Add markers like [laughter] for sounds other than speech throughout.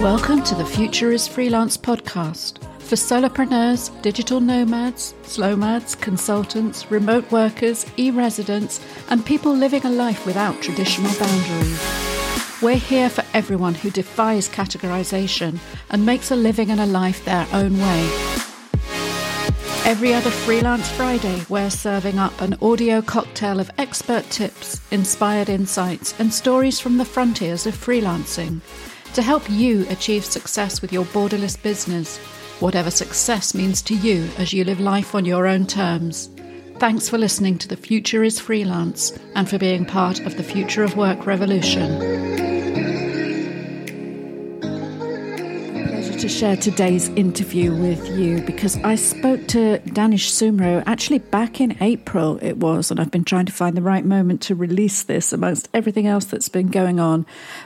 Welcome to the Future is Freelance podcast for solopreneurs, digital nomads, slowmads, consultants, remote workers, e residents, and people living a life without traditional boundaries. We're here for everyone who defies categorization and makes a living and a life their own way. Every other Freelance Friday, we're serving up an audio cocktail of expert tips, inspired insights, and stories from the frontiers of freelancing to help you achieve success with your borderless business, whatever success means to you as you live life on your own terms. Thanks for listening to The Future is Freelance and for being part of the Future of Work revolution. To share today's interview with you because I spoke to Danish Soomro actually back in April, it was, and I've been trying to find the right moment to release this amongst everything else that's been going on.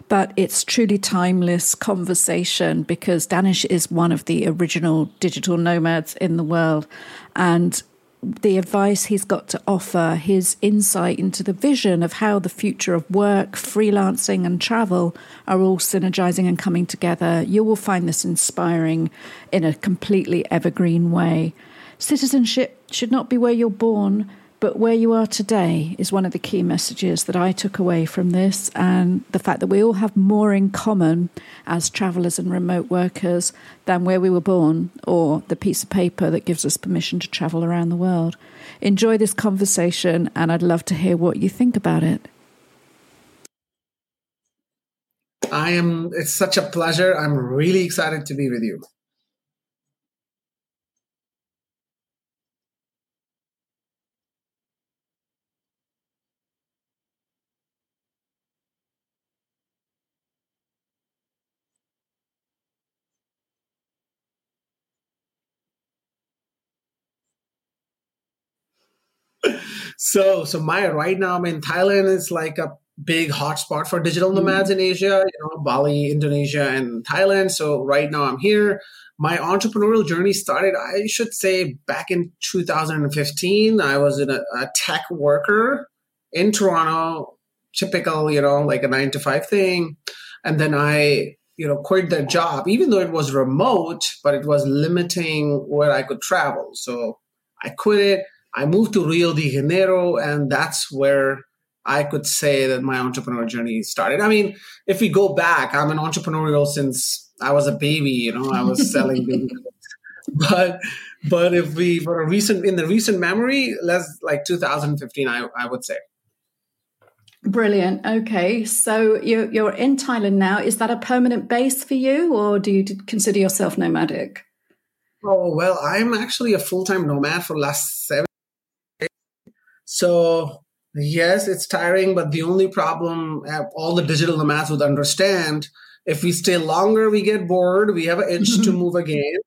But it's truly timeless conversation because Danish is one of the original digital nomads in the world. And the advice he's got to offer, his insight into the vision of how the future of work, freelancing, and travel are all synergizing and coming together. You will find this inspiring in a completely evergreen way. Citizenship should not be where you're born, but where you are today is one of the key messages that I took away from this, and the fact that we all have more in common as travelers and remote workers than where we were born or the piece of paper that gives us permission to travel around the world. Enjoy this conversation, and I'd love to hear what you think about it. I am, it's such a pleasure. I'm really excited to be with you. So so Maya, right now I'm in Thailand. It's like a big hotspot for digital mm-hmm. nomads mm-hmm. in Asia, you know, Bali, Indonesia, and Thailand. So right now I'm here. My entrepreneurial journey started, I should say, back in 2015. I was in a, a tech worker in Toronto, typical, you know, like a nine to five thing. And then I, you know, quit that job, even though it was remote, but it was limiting where I could travel. So I quit it I moved to Rio de Janeiro, and that's where I could say that my entrepreneur journey started. I mean, if we go back, I'm an entrepreneurial since I was a baby. You know, I was selling [laughs] baby but but if we for a recent in the recent memory, let's like 2015, I I would say. Brilliant. Okay, so you're you're in Thailand now. Is that a permanent base for you, or do you consider yourself nomadic? Oh well, I'm actually a full time nomad for the last seven so yes, it's tiring, but the only problem uh, all the digital nomads would understand if we stay longer, we get bored. We have an itch to [laughs] move again,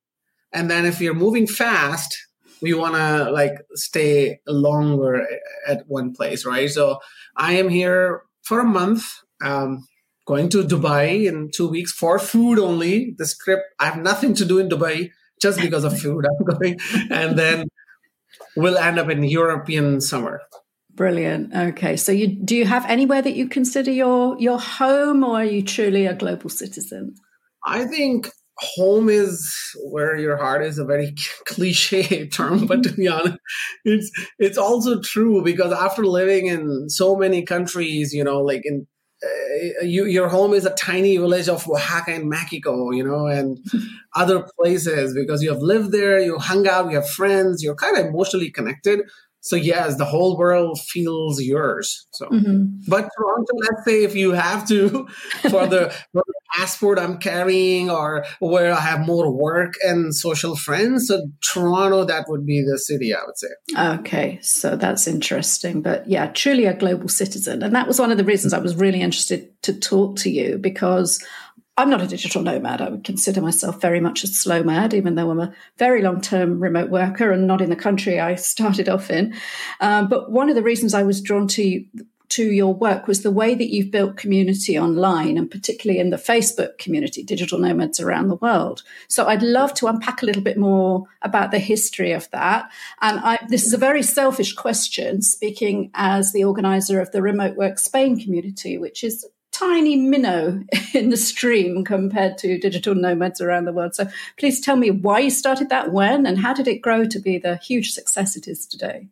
and then if we are moving fast, we want to like stay longer at one place, right? So I am here for a month. Um, going to Dubai in two weeks for food only. The script, I have nothing to do in Dubai just because of food. I'm [laughs] going, and then will end up in European summer. Brilliant. Okay, so you do you have anywhere that you consider your your home, or are you truly a global citizen? I think home is where your heart is a very [laughs] cliche term but to be mm-hmm. honest it's it's also true because after living in so many countries you know like in uh, you, your home is a tiny village of Oaxaca and Mexico, you know, and [laughs] other places because you have lived there, you hung out, you have friends, you're kind of emotionally connected. So yes, the whole world feels yours. So, mm-hmm. but Toronto, let's say if you have to [laughs] for the, for the, passport I'm carrying or where I have more work and social friends, so Toronto, that would be the city, I would say. Okay, so that's interesting. But yeah, truly a global citizen, and that was one of the reasons I was really interested to talk to you because I'm not a digital nomad. I would consider myself very much a slow mad, even though I'm a very long term remote worker and not in the country I started off in. Um, but one of the reasons I was drawn to to your work was the way that you've built community online and particularly in the Facebook community, digital nomads around the world. So I'd love to unpack a little bit more about the history of that. And I, this is a very selfish question, speaking as the organizer of the Remote Work Spain community, which is tiny minnow [laughs] in the stream compared to digital nomads around the world. So please tell me why you started that when and how did it grow to be the huge success it is today?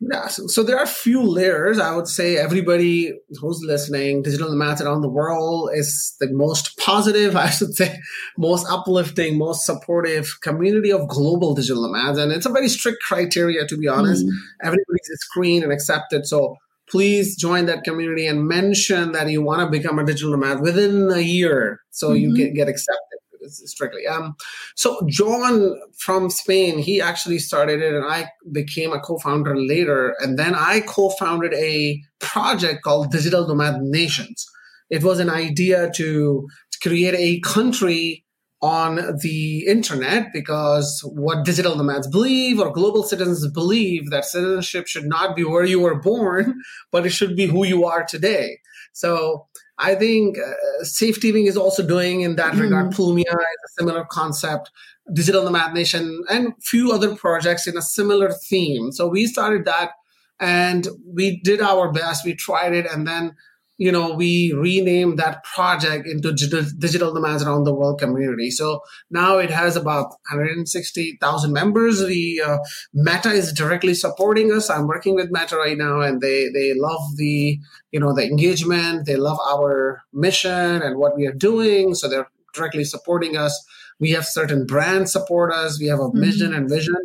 Yeah, so, so, there are a few layers. I would say everybody who's listening, digital nomads around the world is the most positive, [laughs] I should say, most uplifting, most supportive community of global digital nomads. And it's a very strict criteria, to be honest. Mm. Everybody's screened and accepted. So please join that community and mention that you want to become a digital nomad within a year so mm-hmm. you get, get accepted strictly. Um, so John from Spain, he actually started it, and I became a co-founder later. And then I co-founded a project called Digital Nomad Nations. It was an idea to, to create a country on the internet because what digital nomads believe or global citizens believe that citizenship should not be where you were born, [laughs] but it should be who you are today. So I think uh, SafetyWing is also doing in that mm. regard. Plumia is a similar concept. Digital Nomad Nation and few other projects in a similar theme. So we started that and we did our best. We tried it and then you know, we renamed that project into Digital Nomads Around the World Community. So now it has about 160,000 members. The uh, Meta is directly supporting us. I'm working with Meta right now, and they they love the you know the engagement. They love our mission and what we are doing. So they're directly supporting us. We have certain brands support us. We have a mm-hmm. mission and vision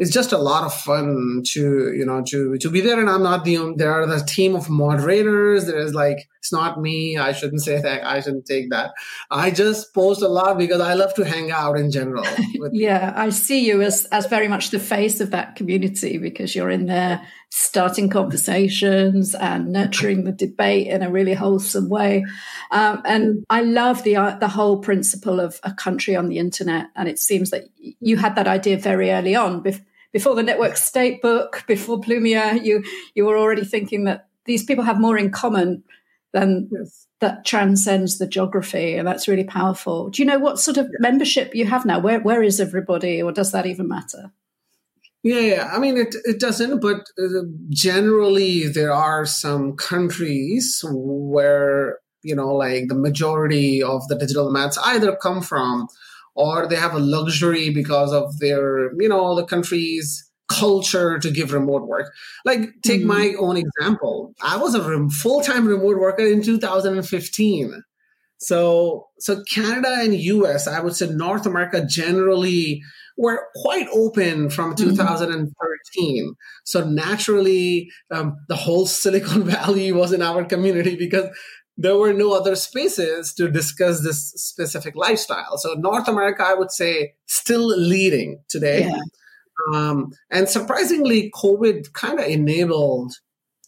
it's just a lot of fun to you know to to be there. And i'm not the only there are the team of moderators. There's like it's not me. I shouldn't say that. I shouldn't take that. I just post a lot because i love to hang out in general [laughs] yeah i see you as as very much the face of that community because you're in there starting conversations and nurturing the debate in a really wholesome way. Um, and i love the uh, the whole principle of a country on the internet. And it seems that you had that idea very early on before the network state book, before Plumia, you you were already thinking that these people have more in common than yes. that transcends the geography, and that's really powerful. Do you know what sort of membership you have now? Where where is everybody, or does that even matter? Yeah, yeah. I mean, it it doesn't, but uh, generally there are some countries where you know, like the majority of the digital nomads either come from or they have a luxury because of their, you know, the country's culture to give remote work. Like, take mm-hmm. my own example. I was a full time remote worker in 2015. So, so Canada and US, I would say North America generally were quite open from mm-hmm. 2013. So naturally, um, the whole [laughs] Silicon Valley was in our community because there were no other spaces to discuss this specific lifestyle. So North America, I would say, still leading today. Yeah. Um, and surprisingly, COVID kind of enabled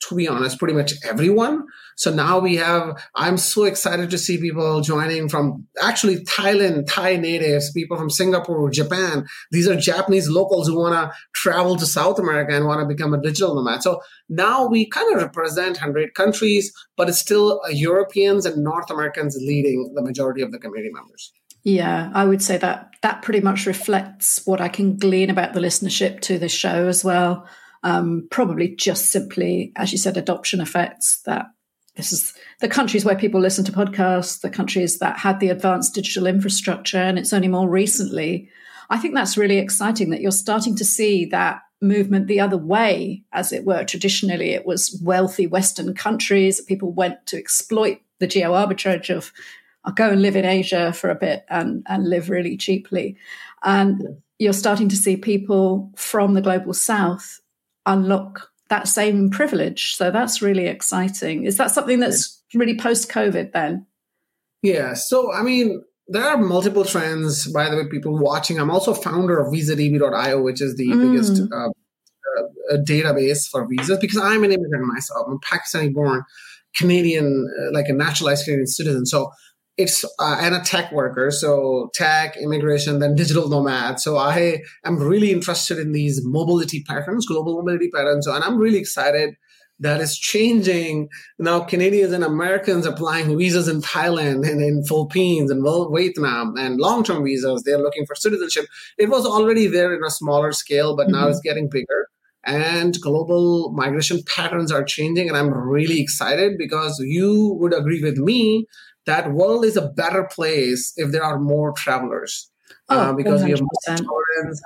to be honest, pretty much everyone. So now we have, I'm so excited to see people joining from actually Thailand, Thai natives, people from Singapore, Japan. These are Japanese locals who want to travel to South America and want to become a digital nomad. So now we kind of represent 100 countries, but it's still Europeans and North Americans leading the majority of the community members. Yeah, I would say that that pretty much reflects what I can glean about the listenership to the show as well um, probably just simply, as you said, adoption effects that this is the countries where people listen to podcasts, the countries that had the advanced digital infrastructure, and it's only more recently. I think that's really exciting that you're starting to see that movement the other way, as it were. Traditionally, it was wealthy Western countries. People went to exploit the geo arbitrage of, I'll go and live in Asia for a bit and, and live really cheaply. And you're starting to see people from the global south unlock that same privilege. So that's really exciting. Is that something that's really post COVID then? Yeah. So, I mean, there are multiple trends, by the way, people watching. I'm also founder of VisaDB.io, which is the mm. biggest uh, uh, database for visas because I'm an immigrant myself. I'm Pakistani born, Canadian, uh, like a naturalized Canadian citizen. So it's uh, and a tech worker so tech immigration then digital nomad. So i am really interested in these mobility patterns global mobility patterns and i'm really excited that is changing. Now canadians and americans applying visas in thailand and in philippines and vietnam and long-term visas they're looking for citizenship. It was already there in a smaller scale but mm-hmm. now it's getting bigger. And global migration patterns are changing and i'm really excited because you would agree with me that world is a better place if there are more travelers oh, uh, because 100%. we have more tolerance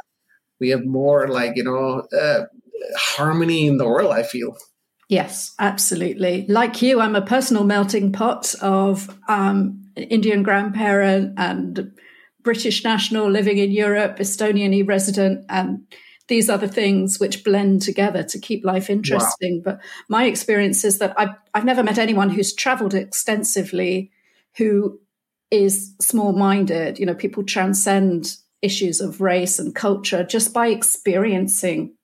we have more like you know uh, harmony in the world i feel Yes, absolutely. Like you, I'm a personal melting pot of um, Indian grandparent and British national living in Europe, Estonian e resident, and these other things which blend together to keep life interesting. Wow. But my experience is that I've, I've never met anyone who's traveled extensively who is small minded. You know, people transcend issues of race and culture just by experiencing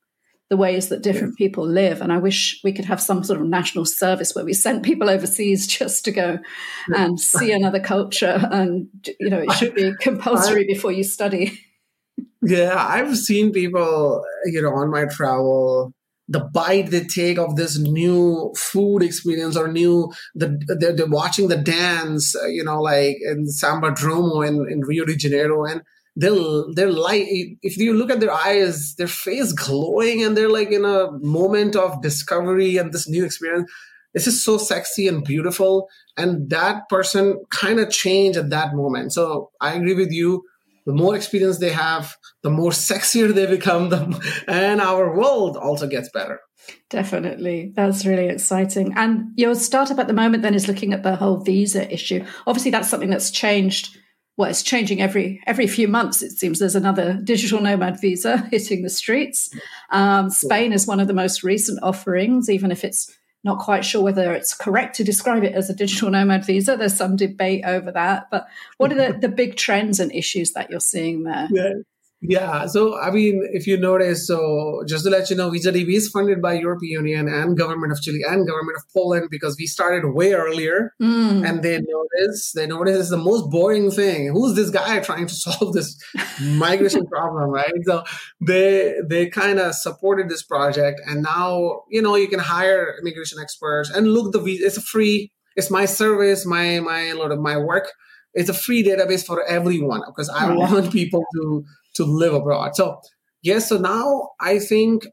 the ways that different yeah. people live. And I wish we could have some sort of national service where we sent people [laughs] overseas just to go and see [laughs] another culture. And, you know, it should be [laughs] compulsory I, before you study. Yeah, I've seen people, you know, on my travel the bite they take of this new food experience or new the they're, they're watching the dance uh, you know like in samba dromo in, in rio de janeiro and they'll they're like if you look at their eyes their face glowing and they're like in a moment of discovery and this new experience. This is so sexy and beautiful and that person kind of changed at that moment. So i agree with you the more experience they have the more sexier they become the, and our world also gets better Definitely. That's really exciting. And your startup at the moment then is looking at the whole visa issue. Obviously, that's something that's changed well, it's changing every every few months. It seems there's another digital nomad visa [laughs] hitting the streets. Um, Spain is one of the most recent offerings, even if it's not quite sure whether it's correct to describe it as a digital nomad visa. There's some debate over that. But what are the, the big trends and issues that you're seeing there? Yeah. Yeah, so I mean, if you notice, so just to let you know, VisaDB is funded by European Union and government of Chile and government of Poland because we started way earlier, mm. and they notice they notice it's the most boring thing. Who's this guy trying to [laughs] solve this migration problem, right? So they they kind of supported this project, and now you know you can hire immigration experts and look the visa. It's a free. It's my service, my my lot of my work. It's a free database for everyone because I want people to to live abroad. So, yes, so now I think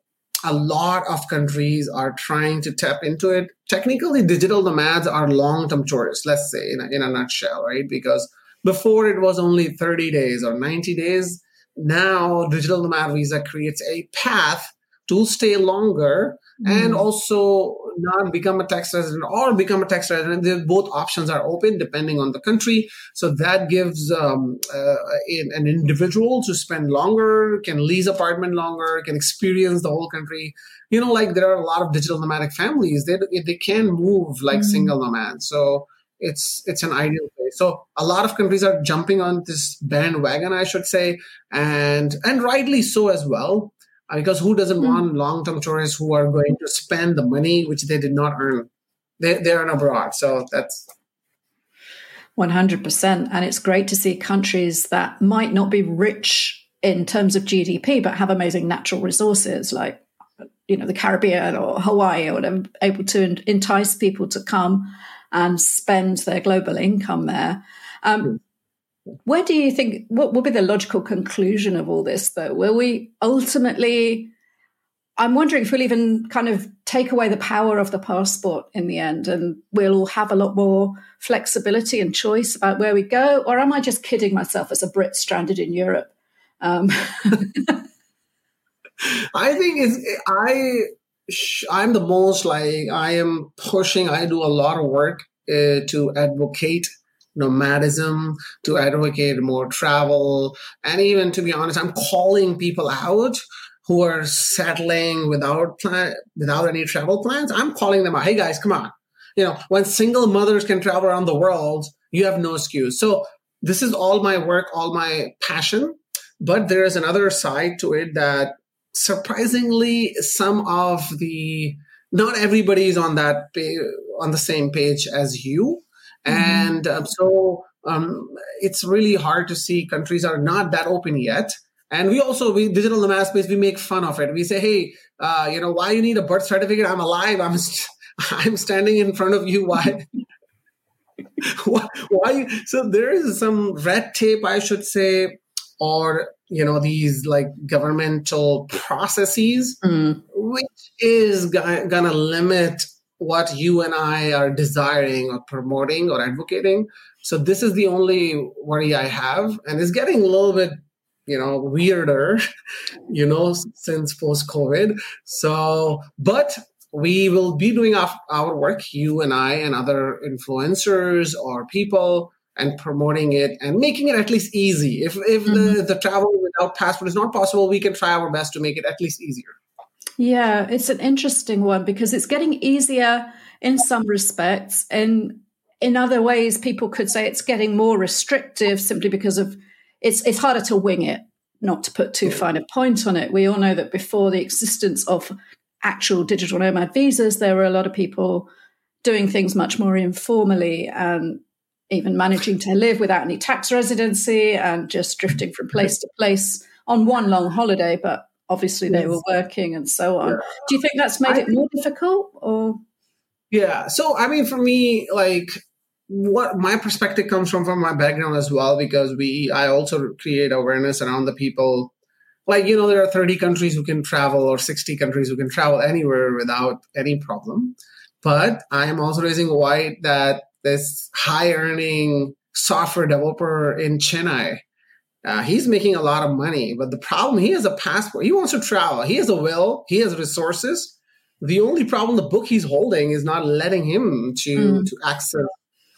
a lot of countries are trying to tap into it. Technically, digital nomads are long term tourists, let's say, in a, in a nutshell, right? Because before it was only 30 days or 90 days. Now, digital nomad visa creates a path to stay longer mm. and also not become a tax resident or become a tax resident. both options are open depending on the country. So that gives um, uh, an individual to spend longer, can lease apartment longer, can experience the whole country. You know, like there are a lot of digital nomadic families. They they can move like mm. single nomads. So it's it's an ideal place. So a lot of countries are jumping on this bandwagon, I should say, and and rightly so as well because who doesn't mm. want long-term tourists who are going to spend the money which they did not earn they, they earn abroad so that's 100% and it's great to see countries that might not be rich in terms of gdp but have amazing natural resources like you know the caribbean or hawaii or whatever able to entice people to come and spend their global income there um, mm. Where do you think, what will be the logical conclusion of all this, though? Will we ultimately, I'm wondering if we'll even kind of take away the power of the passport in the end and we'll all have a lot more flexibility and choice about where we go? Or am I just kidding myself as a Brit stranded in Europe? Um. [laughs] I think it's, I, I'm the most like, I am pushing, I do a lot of work uh, to advocate nomadism, to advocate more travel, and even to be honest, I'm calling people out who are settling without plan without any travel plans. I'm calling them out. Hey guys, come on. You know, when single mothers can travel around the world, you have no excuse. So this is all my work, all my passion. But there is another side to it that surprisingly, some of the not everybody is on that on the same page as you. And um, so um, it's really hard to see countries are not that open yet. And we also, we digital nomad space, we make fun of it. We say, hey, uh, you know, why you need a birth certificate? I'm alive. I'm, st- [laughs] I'm standing in front of you. Why? [laughs] why, why? So there is some red tape, I should say, or you know these like governmental processes mm. which is going to limit what you and I are desiring or promoting or advocating. So this is the only worry I have, and it's getting a little bit, you know, weirder, [laughs] you know, since post COVID. So, but we will be doing our, our work, you and I and other influencers or people, and promoting it and making it at least easy. If if mm-hmm. the, the travel without passport is not possible, we can try our best to make it at least easier. Yeah, it's an interesting one because it's getting easier in some respects. And in other ways, people could say it's getting more restrictive simply because of it's it's harder to wing it, not to put too mm. fine a point on it. We all know that before the existence of actual digital nomad visas, there were a lot of people doing things much more informally and even managing to live without any tax residency and just drifting from mm-hmm. place to place on one long holiday. But obviously they were working and so on. Yeah. Do you think that's made I, it more difficult or? Yeah. So, I mean, for me, like what my perspective comes from from my background as well, because we, I also create awareness around the people. Like, you know, there are 30 countries who can travel or 60 countries who can travel anywhere without any problem. But I am also raising a white that this high earning software developer in Chennai uh, he's making a lot of money, but the problem he has a passport. He wants to travel. He has a will. He has resources. The only problem the book he's holding is not letting him to mm. to access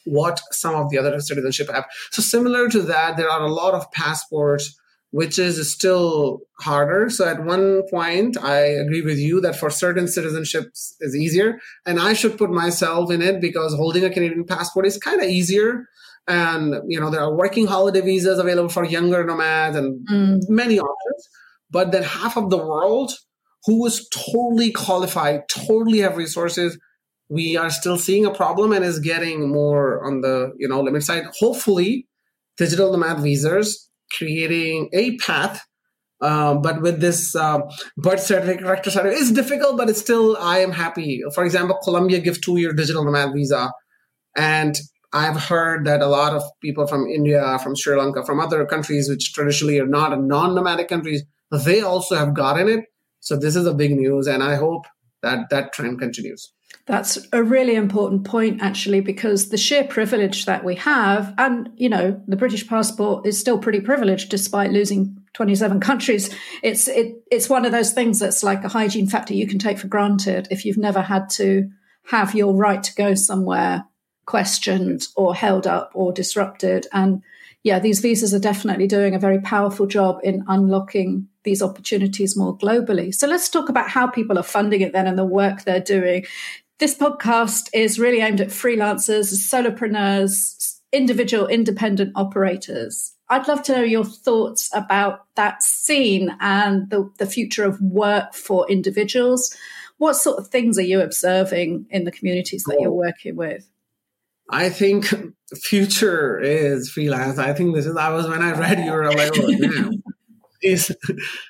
what some of the other citizenship have. So similar to that, there are a lot of passports which is still harder. So at one point, I agree with you that for certain citizenships is easier, and I should put myself in it because holding a Canadian passport is kind of easier and you know there are working holiday visas available for younger nomads and mm. many options but then half of the world who is totally qualified totally have resources we are still seeing a problem and is getting more on the you know limit side hopefully digital nomad visas creating a path uh, but with this uh, birth certificate, rector certificate, it's difficult, but it's still, I am happy. For example, Colombia gives two year digital nomad visa. And I've heard that a lot of people from India, from Sri Lanka, from other countries which traditionally are not non-nomadic countries, they also have gotten it. So this is a big news, and I hope that that trend continues. That's a really important point, actually, because the sheer privilege that we have, and you know, the British passport is still pretty privileged despite losing 27 countries. It's it, it's one of those things that's like a hygiene factor you can take for granted if you've never had to have your right to go somewhere questioned or held up or disrupted. And yeah, these visas are definitely doing a very powerful job in unlocking these opportunities more globally. So let's talk about how people are funding it then and the work they're doing. This podcast is really aimed at freelancers, solopreneurs, individual independent operators. I'd love to know your thoughts about that scene and the, the future of work for individuals. What sort of things are you observing in the communities that you're working with? I think future is freelance. I think this is I was when I read you were like, oh. [laughs] She's,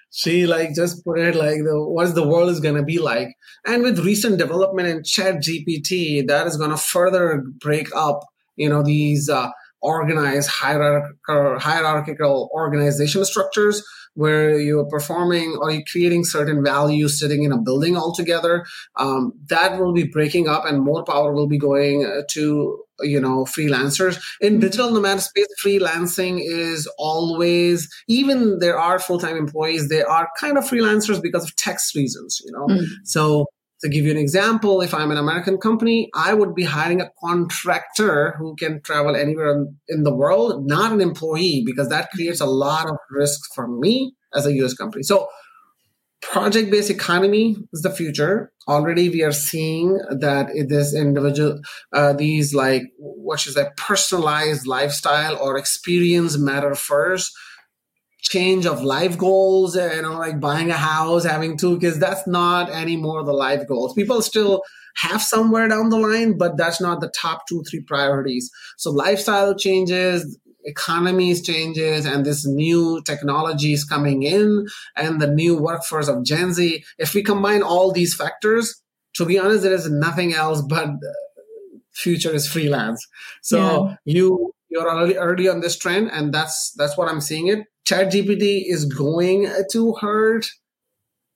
she like just put it like the what the world is gonna be like. And with recent development in Chat GPT, that is gonna further break up, you know, these uh, organized hierarchical hierarchical organization structures where you're performing or you're creating certain values sitting in a building altogether um, that will be breaking up and more power will be going uh, to you know freelancers in mm-hmm. digital nomad space freelancing is always even there are full-time employees they are kind of freelancers because of tax reasons you know mm. so to give you an example if i'm an american company i would be hiring a contractor who can travel anywhere in the world not an employee because that creates a lot of risks for me as a us company so project based economy is the future. Already we are seeing that this individual uh, these like what should I say personalized lifestyle or experience matter first. Change of life goals you know like buying a house having two kids that's not anymore the life goals. People still have somewhere down the line but that's not the top two three priorities. So lifestyle changes economies changes and this new technologies coming in and the new workforce of Gen Z, if we combine all these factors, to be honest, there is nothing else but uh, future is freelance. So yeah. you you're already early on this trend, and that's that's what I'm seeing it. Chat GPT is going to hurt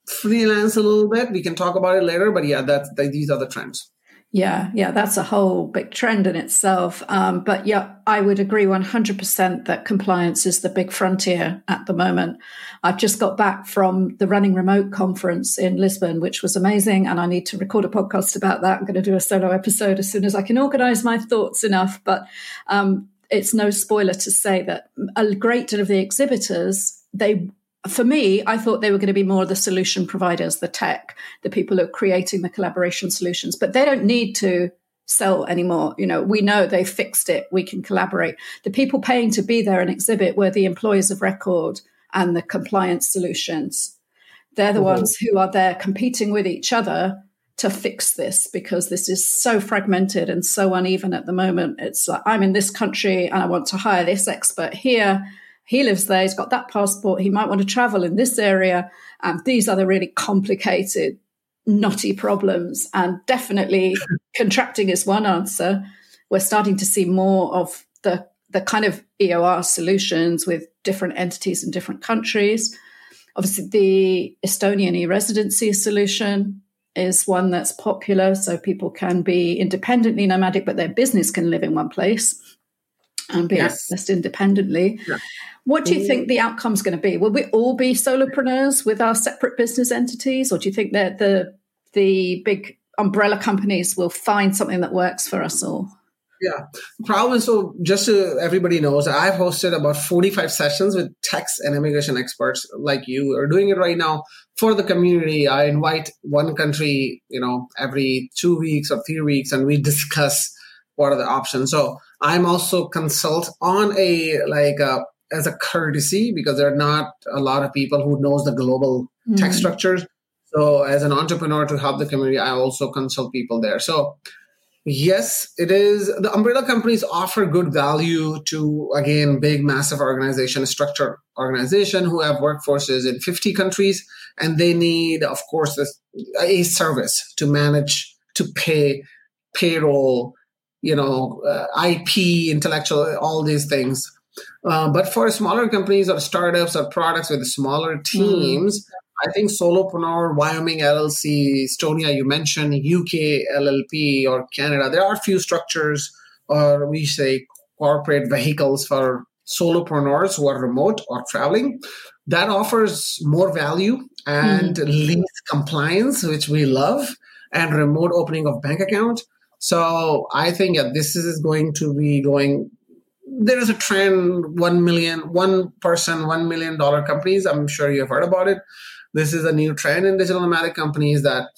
freelance a little bit. We can talk about it later, but yeah, that's that, these are the trends. Yeah, yeah, that's a whole big trend in itself. Um, but yeah, I would agree 100% that compliance is the big frontier at the moment. I've just got back from the Running Remote conference in Lisbon, which was amazing. And I need to record a podcast about that. I'm going to do a solo episode as soon as I can organize my thoughts enough. But um, it's no spoiler to say that a great deal of the exhibitors, they for me, I thought they were going to be more the solution providers, the tech, the people who are creating the collaboration solutions, but they don't need to sell anymore. You know, we know they fixed it. We can collaborate. The people paying to be there and exhibit were the employers of record and the compliance solutions. They're the mm-hmm. ones who are there competing with each other to fix this because this is so fragmented and so uneven at the moment. It's like, I'm in this country and I want to hire this expert here he lives there, he's got that passport, he might want to travel in this area. And these are the really complicated, knotty problems. And definitely [laughs] contracting is one answer. We're starting to see more of the, the kind of EOR solutions with different entities in different countries. Obviously, the Estonian e residency solution is one that's popular. So people can be independently nomadic, but their business can live in one place and be yes. accessed independently. Yeah. What do you mm. think the outcome is going to be? Will we all be solopreneurs with our separate business entities, or do you think that the the big umbrella companies will find something that works for us all? Yeah, problem so just so everybody knows, I've hosted about 45 sessions with tax and immigration experts like you are doing it right now for the community. I invite one country, you know, every two weeks or three weeks, and we discuss what are the options. So I'm also consult on a like a as a courtesy because there are not a lot of people who knows the global mm. tech structures. So as an entrepreneur to help the community, I also consult people there. So yes, it is the umbrella companies offer good value to again big massive organization, structure organization who have workforces in 50 countries and they need of course a service to manage to pay payroll you know uh, ip intellectual all these things uh, but for smaller companies or startups or products with smaller teams, mm. I think Solopreneur, Wyoming LLC, Estonia, you mentioned, UK LLP or Canada, there are a few structures or we say corporate vehicles for solopreneurs who are remote or traveling that offers more value and mm. least compliance, which we love, and remote opening of bank account. So I think yeah, this is going to be going there is a trend one million one person one million dollar companies i'm sure you've heard about it this is a new trend in digital nomadic companies that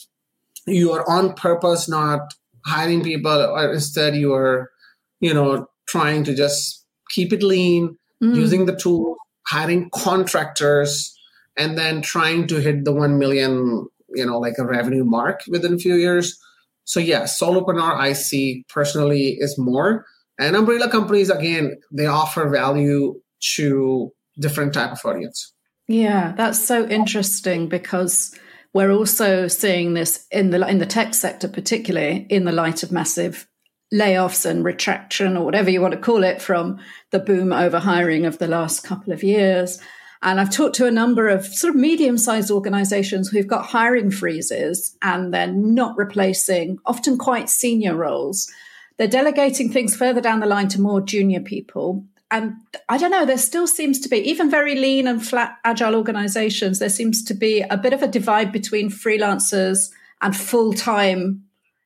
you are on purpose not hiring people or instead you are you know trying to just keep it lean mm. using the tool hiring contractors and then trying to hit the 1 million you know like a revenue mark within a few years so yeah solopreneur i see personally is more and umbrella companies, again, they offer value to different type of audience. Yeah, that's so interesting because we're also seeing this in the in the tech sector, particularly in the light of massive layoffs and retraction or whatever you want to call it from the boom over hiring of the last couple of years. And I've talked to a number of sort of medium sized organizations who've got hiring freezes and they're not replacing often quite senior roles. They're delegating things further down the line to more junior people. And I don't know, there still seems to be, even very lean and flat, agile organizations, there seems to be a bit of a divide between freelancers and full time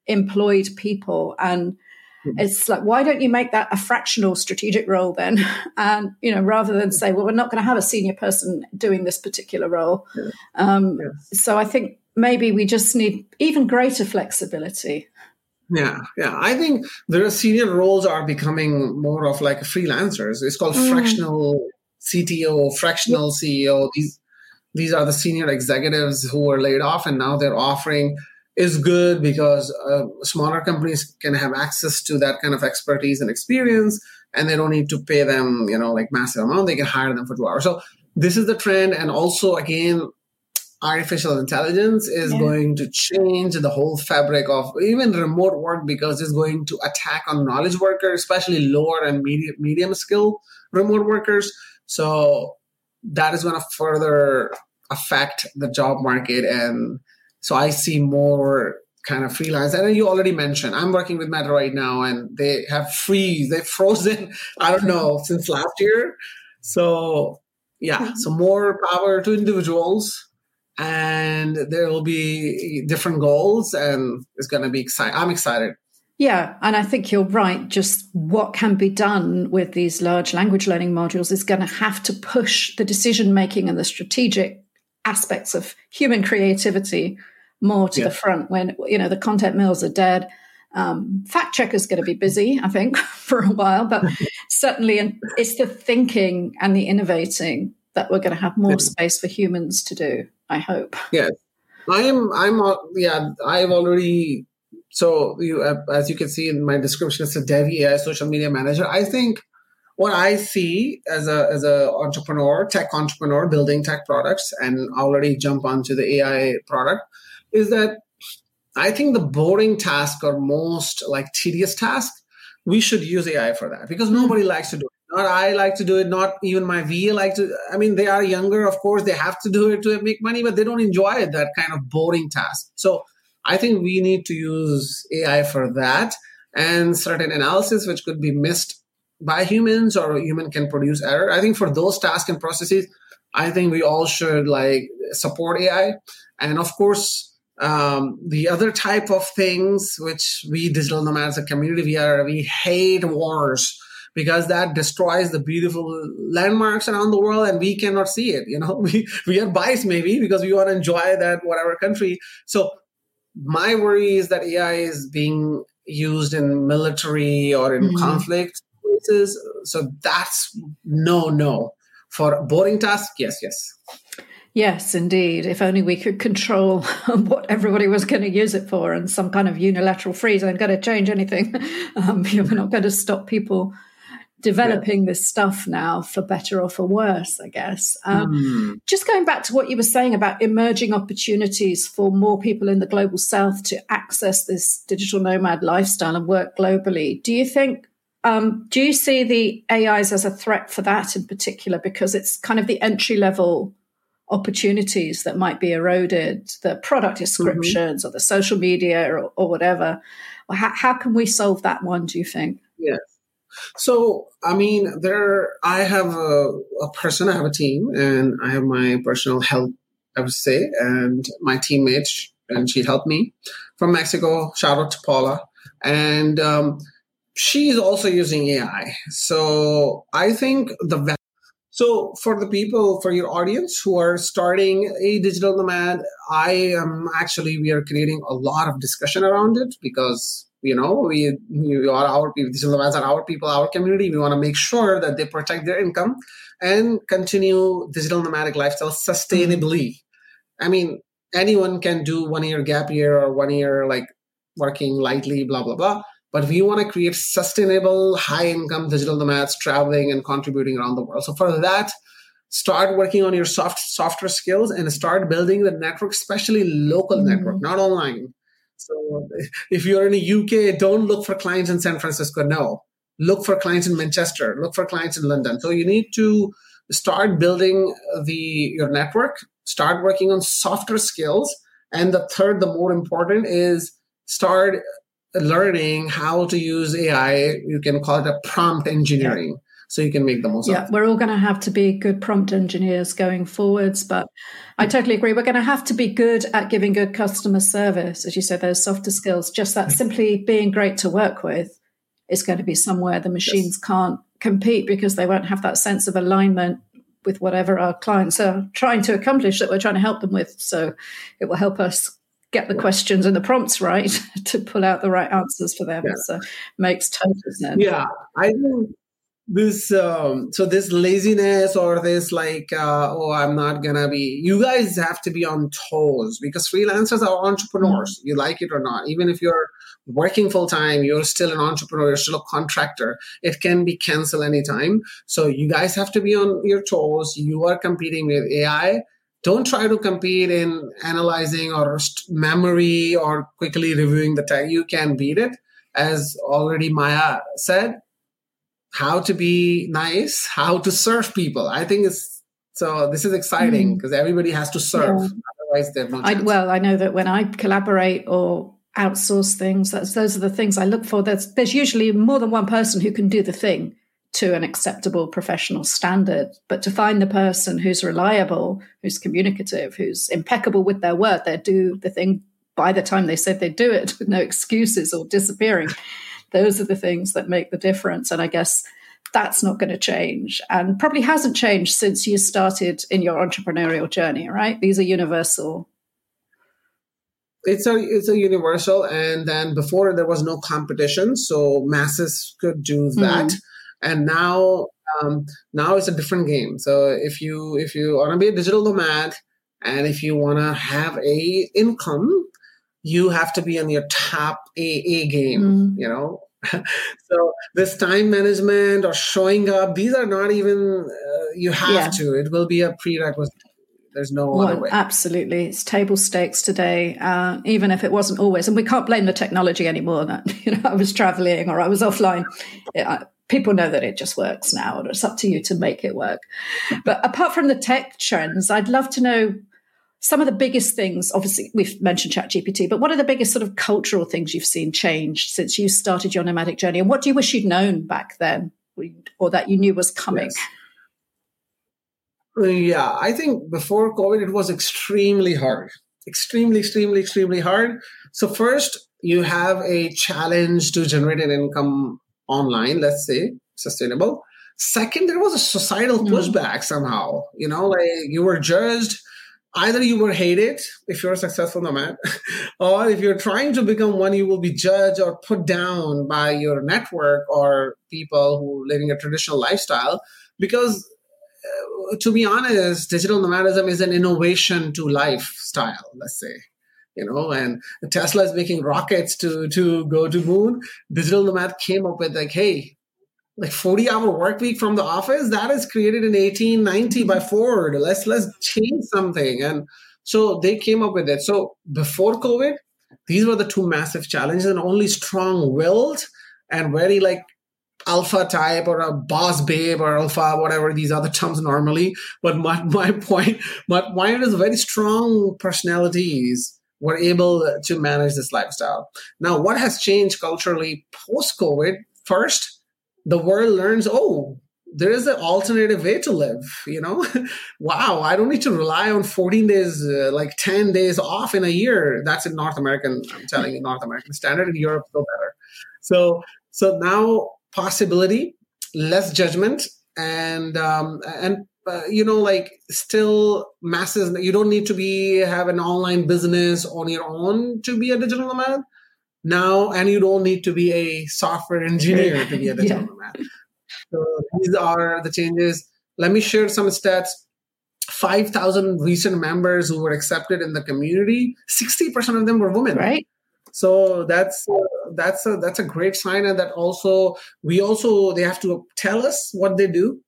employed people. And. It's like, why don't you make that a fractional strategic role then? [laughs] And, you know, rather than say, well, we're not going to have a senior person doing this particular role. Yeah. Um, yes. So I think maybe we just need even greater flexibility. Yeah, yeah. I think the senior roles are becoming more of like freelancers. It's called mm. fractional CTO, fractional CEO. These these are the senior executives who were laid off, and now they're offering is good because uh, smaller companies can have access to that kind of expertise and experience, and they don't need to pay them, you know, like massive amount. They can hire them for two hours. So this is the trend, and also again, artificial intelligence is yeah. going to change the whole fabric of even remote work because it's going to attack on knowledge workers, especially lower and medium medium skill remote workers. So that is going to further affect the job market. And so I see more kind of freelance. And you already mentioned, I'm working with Meta right now and they have freeze, they've frozen, [laughs] I don't know, since last year. So yeah, mm-hmm. so more power to individuals and there will be different goals and it's going to be exciting. I'm excited. Yeah, and I think you're right. Just what can be done with these large language learning modules is going to have to push the decision making and the strategic aspects of human creativity more to yeah. the front when you know the content mills are dead. Um, fact checkers going to be busy i think [laughs] for a while but [laughs] certainly it's the thinking and the innovating that we're going to have more space for humans to do i hope. Yes i am i'm yeah i've already so you as you can see in my description it's a Devi AI social media manager. I think what I see as a as a entrepreneur, tech entrepreneur, building tech products, and already jump onto the AI product, is that I think the boring task or most like tedious task, we should use AI for that because mm-hmm. nobody likes to do it. Not I like to do it, not even my VA like to. I mean, they are younger, of course, they have to do it to make money, but they don't enjoy it, that kind of boring task. So I think we need to use AI for that and certain analysis which could be missed by humans or human can produce error. I think for those tasks and processes, I think we all should like support AI. And of course, um, the other type of things which we digital nomads a community we are we hate wars because that destroys the beautiful landmarks around the world and we cannot see it you know? [laughs] We, we are biased maybe because we want to enjoy that whatever country. So my worry is that ai is being used in military or in mm-hmm. conflict places. So that's no no. For boring tasks yes yes Yes, indeed. If only we could control [laughs] what everybody was going to use it for and some kind of unilateral freeze ain't going to change anything. [laughs] Um, [laughs] we're not going to stop people developing yeah. this stuff now for better or for worse, I guess. Um, mm. Just going back to what you were saying about emerging opportunities for more people in the global south to access this digital nomad lifestyle and work globally, do you think? Um, do you see the AIs as a threat for that in particular? Because it's kind of the entry level opportunities that might be eroded, the product mm-hmm. descriptions mm-hmm. or the social media or, or whatever. How, how, can we solve that one, do you think? Yes. So, I mean, there, I have a, a person, I have a team, and I have my personal help, I would say, and my teammate, and she helped me from Mexico. Shout out to Paula. And um, she's also using AI. So I think the so, for the people, for your audience who are starting a digital nomad, I am actually, we are creating a lot of discussion around it because, you know, we, we are our people, digital nomads are our people, our community. We want to make sure that they protect their income and continue digital nomadic lifestyle sustainably. Mm-hmm. I mean, anyone can do one year gap year or one year like working lightly, blah, blah, blah but we want to create sustainable high income digital nomads traveling and contributing around the world. So for that start working on your soft software skills and start building the network especially local mm-hmm. network not online. So if you're in the uk don't look for clients in san francisco no. Look for clients in manchester look for clients in london. So you need to start building the your network start working on softer skills and the third the more important is start learning how to use AI. You can call it a prompt engineering. Yeah. So you can make the most yeah, we're all going to have to be good prompt engineers going forwards. But I totally agree. We're going to have to be good at giving good customer service. As you said, those softer skills, just that simply being great to work with is going to be somewhere the machines yes. can't compete because they won't have that sense of alignment with whatever our clients are trying to accomplish that we're trying to help them with. So it will help us get the questions and the prompts right [laughs] to pull out the right answers for them. Yeah. So makes total sense. Yeah, I think this um, so this laziness or this like uh, oh I'm not gonna be. You guys have to be on toes because freelancers are entrepreneurs. Mm-hmm. You like it or not, even if you're working full time, you're still an entrepreneur. You're still a contractor. It can be canceled anytime. So you guys have to be on your toes. You are competing with AI don't try to compete in analyzing or memory or quickly reviewing the text. You can beat it. As already Maya said, how to be nice, how to serve people. I think it's So this is exciting because mm. everybody has to serve. Yeah. Otherwise, they're not. I, well, I know that when I collaborate or outsource things, that's those are the things I look for. There's there's usually more than one person who can do the thing to an acceptable professional standard. But to find the person who's reliable, who's communicative, who's impeccable with their word, they do the thing by the time they said they'd do it with [laughs] no excuses or disappearing. Those are the things that make the difference. And I guess that's not going to change and probably hasn't changed since you started in your entrepreneurial journey, right? These are universal. It's a it's a universal, and then before there was no competition, so masses could do that, mm. And now um, now it's a different game. So if you if you want to be a digital nomad, and if you want to have a income, you have to be on your top A A game. Mm. You know, [laughs] so this time management or showing up these are not even uh, you have yeah. to it will be a prerequisite there's no well, other way absolutely it's table stakes today uh, even if it wasn't always and we can't blame the technology anymore that [laughs] you know i was traveling or i was offline it, uh, people know that it just works now and it's up to you to make it work but apart from the tech trends i'd love to know some of the biggest things, obviously, we've mentioned ChatGPT, but what are the biggest sort of cultural things you've seen change since you started your nomadic journey? And what do you wish you'd known back then or that you knew was coming? Yes. Yeah, I think before COVID, it was extremely hard. Extremely, extremely, extremely hard. So, first, you have a challenge to generate an income online, let's say, sustainable. Second, there was a societal mm. pushback somehow. You know, like you were judged either you were hated if you're a successful nomad, [laughs] or if you're trying to become one, you will be judged or put down by your network or people who are living a traditional lifestyle. Because uh, to be honest, digital nomadism is an innovation to lifestyle, let's say. You know, and Tesla is making rockets to to go to moon. Digital nomad came up with like, hey, like 40 hour work week from the office? That is created in 1890 by ford. Let's let's change something. And so they came up with it. So before covid these were the two massive challenges and only strong willed and very like alpha type or a boss babe or alpha whatever these other terms normally. But my, [laughs] my point my point is very strong personalities were able to manage this lifestyle. Now what has changed culturally post covid first the world learns, oh, there is an alternative way to live you know? [laughs] Wow i don't need to rely on 14 days uh, like 10 days off in a year. That's in north american i'm telling you north american standard. In europe still better. So so now possibility less judgment and um and uh, you know like still masses you don't need to be have an online business on your own to be a digital nomad now, and you don't need to be a software engineer to be a [laughs] digital yeah. nomad. So these are the changes. Let me share some stats. 5,000 recent members who were accepted in the community, 60% of them were women. Right. So that's uh, that's a that's a great sign, and that also we also they have to tell us what they do.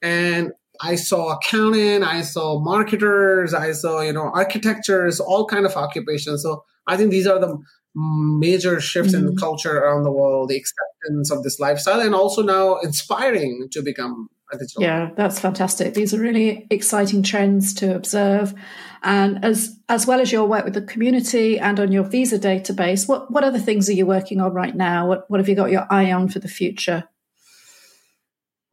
And I saw accounting, I saw marketers, I saw you know architectures, all kind of occupations. So I think these are the major shifts mm-hmm. in culture around the world, the acceptance of this lifestyle, and also now inspiring to become a digital. Yeah, that's fantastic. These are really exciting trends to observe. And as as well as your work with the community and on your visa database, what what other things are you working on right now? What what have you got your eye on for the future?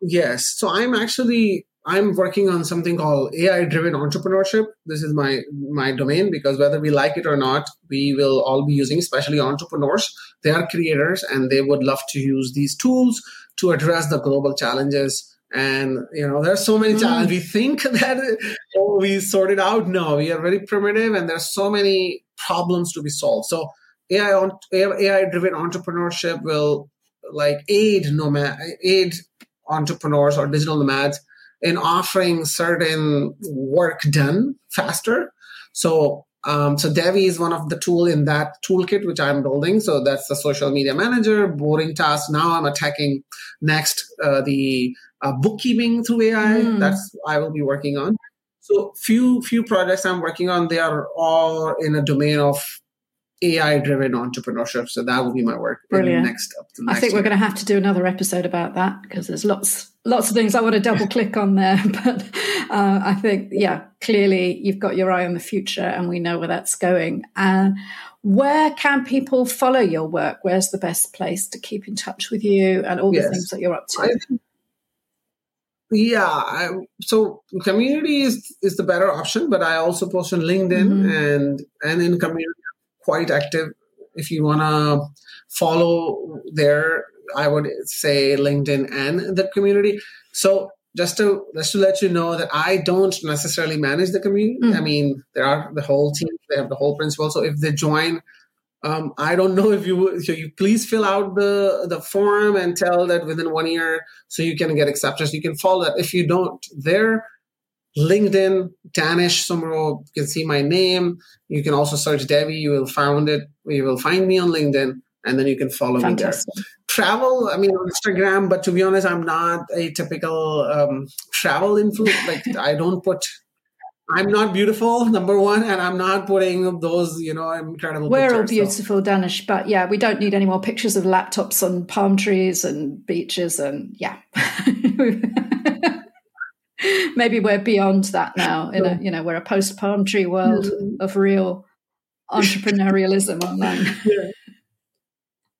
Yes, so I'm actually I'm working on something called AI driven entrepreneurship. This is my my domain because whether we like it or not, we will all be using, especially entrepreneurs. They are creators and they would love to use these tools to address the global challenges. And you know, there's so many mm. challenges. We think [laughs] that oh, we sorted out. No, we are very primitive, and there's so many problems to be solved. So AI AI driven entrepreneurship will like aid nomad aid entrepreneurs or digital nomads in offering certain work done faster. So um, so Devi is one of the tool in that toolkit which I'm building. So that's the social media manager, boring task. Now I'm attacking next uh, the uh, bookkeeping through AI. Mm. That's I will be working on. So few few projects I'm working on. They are all in a domain of AI driven entrepreneurship. So that will be my work. Brilliant. next up. I think we're going to have to do another episode about that because there's lots lots of things I want to double click on there, [laughs] but uh, I think, yeah, clearly you've got your eye on the future and we know where that's going. Uh, where can people follow your work? Where's the best place to keep in touch with you and all the things that you're up to? I, yeah, I, so community is, is the better option, but I also post on LinkedIn mm-hmm. and and in community quite active. If you wanna follow there, I would say LinkedIn and the community. So just to just to let you know that I don't necessarily manage the community. Mm. I mean, there are the whole team, they have the whole principal. So if they join, um, I don't know if you so you please fill out the the form and tell that within one year so you can get acceptance. You can follow that. If you don't, there LinkedIn, Danish Soomro, you can see my name. You can also search Devi, you will find it. You will find me on LinkedIn and then you can follow Fantastic. me there. Travel, I mean, on Instagram, but to be honest, I'm not a typical um, travel influencer. like, I don't put. I'm not beautiful, number one, and I'm not putting those, you know, incredible. We're pictures, all beautiful, so. Danish, but yeah, we don't need any more pictures of laptops on palm trees and beaches, and yeah. [laughs] Maybe we're beyond that now. In a, you know, we're a post palm tree world mm-hmm. of real [laughs] entrepreneurialism online. Yeah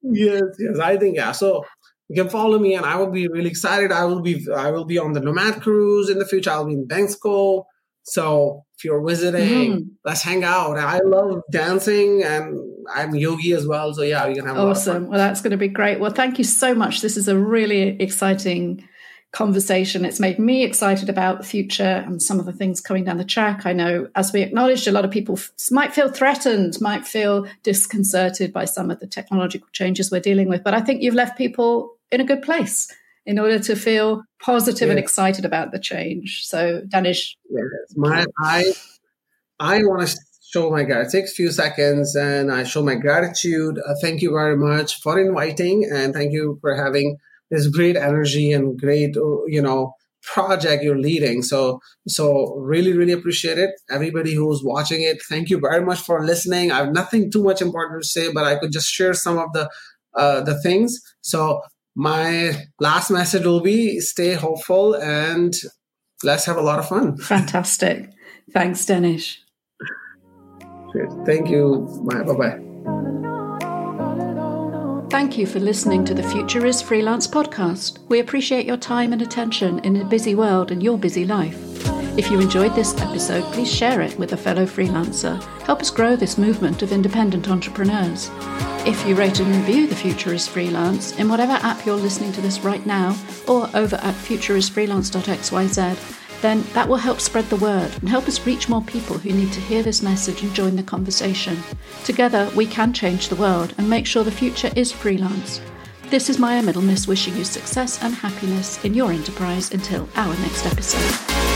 yes, yes. I think yeah. So you can follow me, and I will be really excited. I will be I will be on the Nomad cruise in the future. I'll be in Bangkok. So if you're visiting, mm. let's hang out. I love dancing, and I'm yogi as well. So yeah, you can have awesome. Well, that's going to be great. Well, thank you so much. This is a really exciting conversation. It's made me excited about the future and some of the things coming down the track. I know, as we acknowledged, a lot of people f- might feel threatened, might feel disconcerted by some of the technological changes we're dealing with. But I think you've left people in a good place in order to feel positive yes. and excited about the change. So, Danish. Yes, my, I, I want to show my gratitude. It takes a few seconds and I show my gratitude. Uh, thank you very much for inviting and thank you for having this great energy and great uh, you know project you're leading. So so really really appreciate it. Everybody who's watching it thank you very much for listening. I have nothing too much important to say but i could just share some of the uh, the things. So my last message will be stay hopeful and let's have a lot of fun. Fantastic. Thanks danish. Thank you. Bye. Bye Thank you for listening to the Future is Freelance podcast. We appreciate your time and attention in a busy world and your busy life. If you enjoyed this episode, please share it with a fellow freelancer. Help us grow this movement of independent entrepreneurs. If you rate and review The Future is Freelance in whatever app you're listening to this right now, or over at futureisfreelance.xyz, then that will help spread the word and help us reach more people who need to hear this message and join the conversation. Together, we can change the world and make sure the future is freelance. This is Maya Middlemiss wishing you success and happiness in your enterprise until our next episode.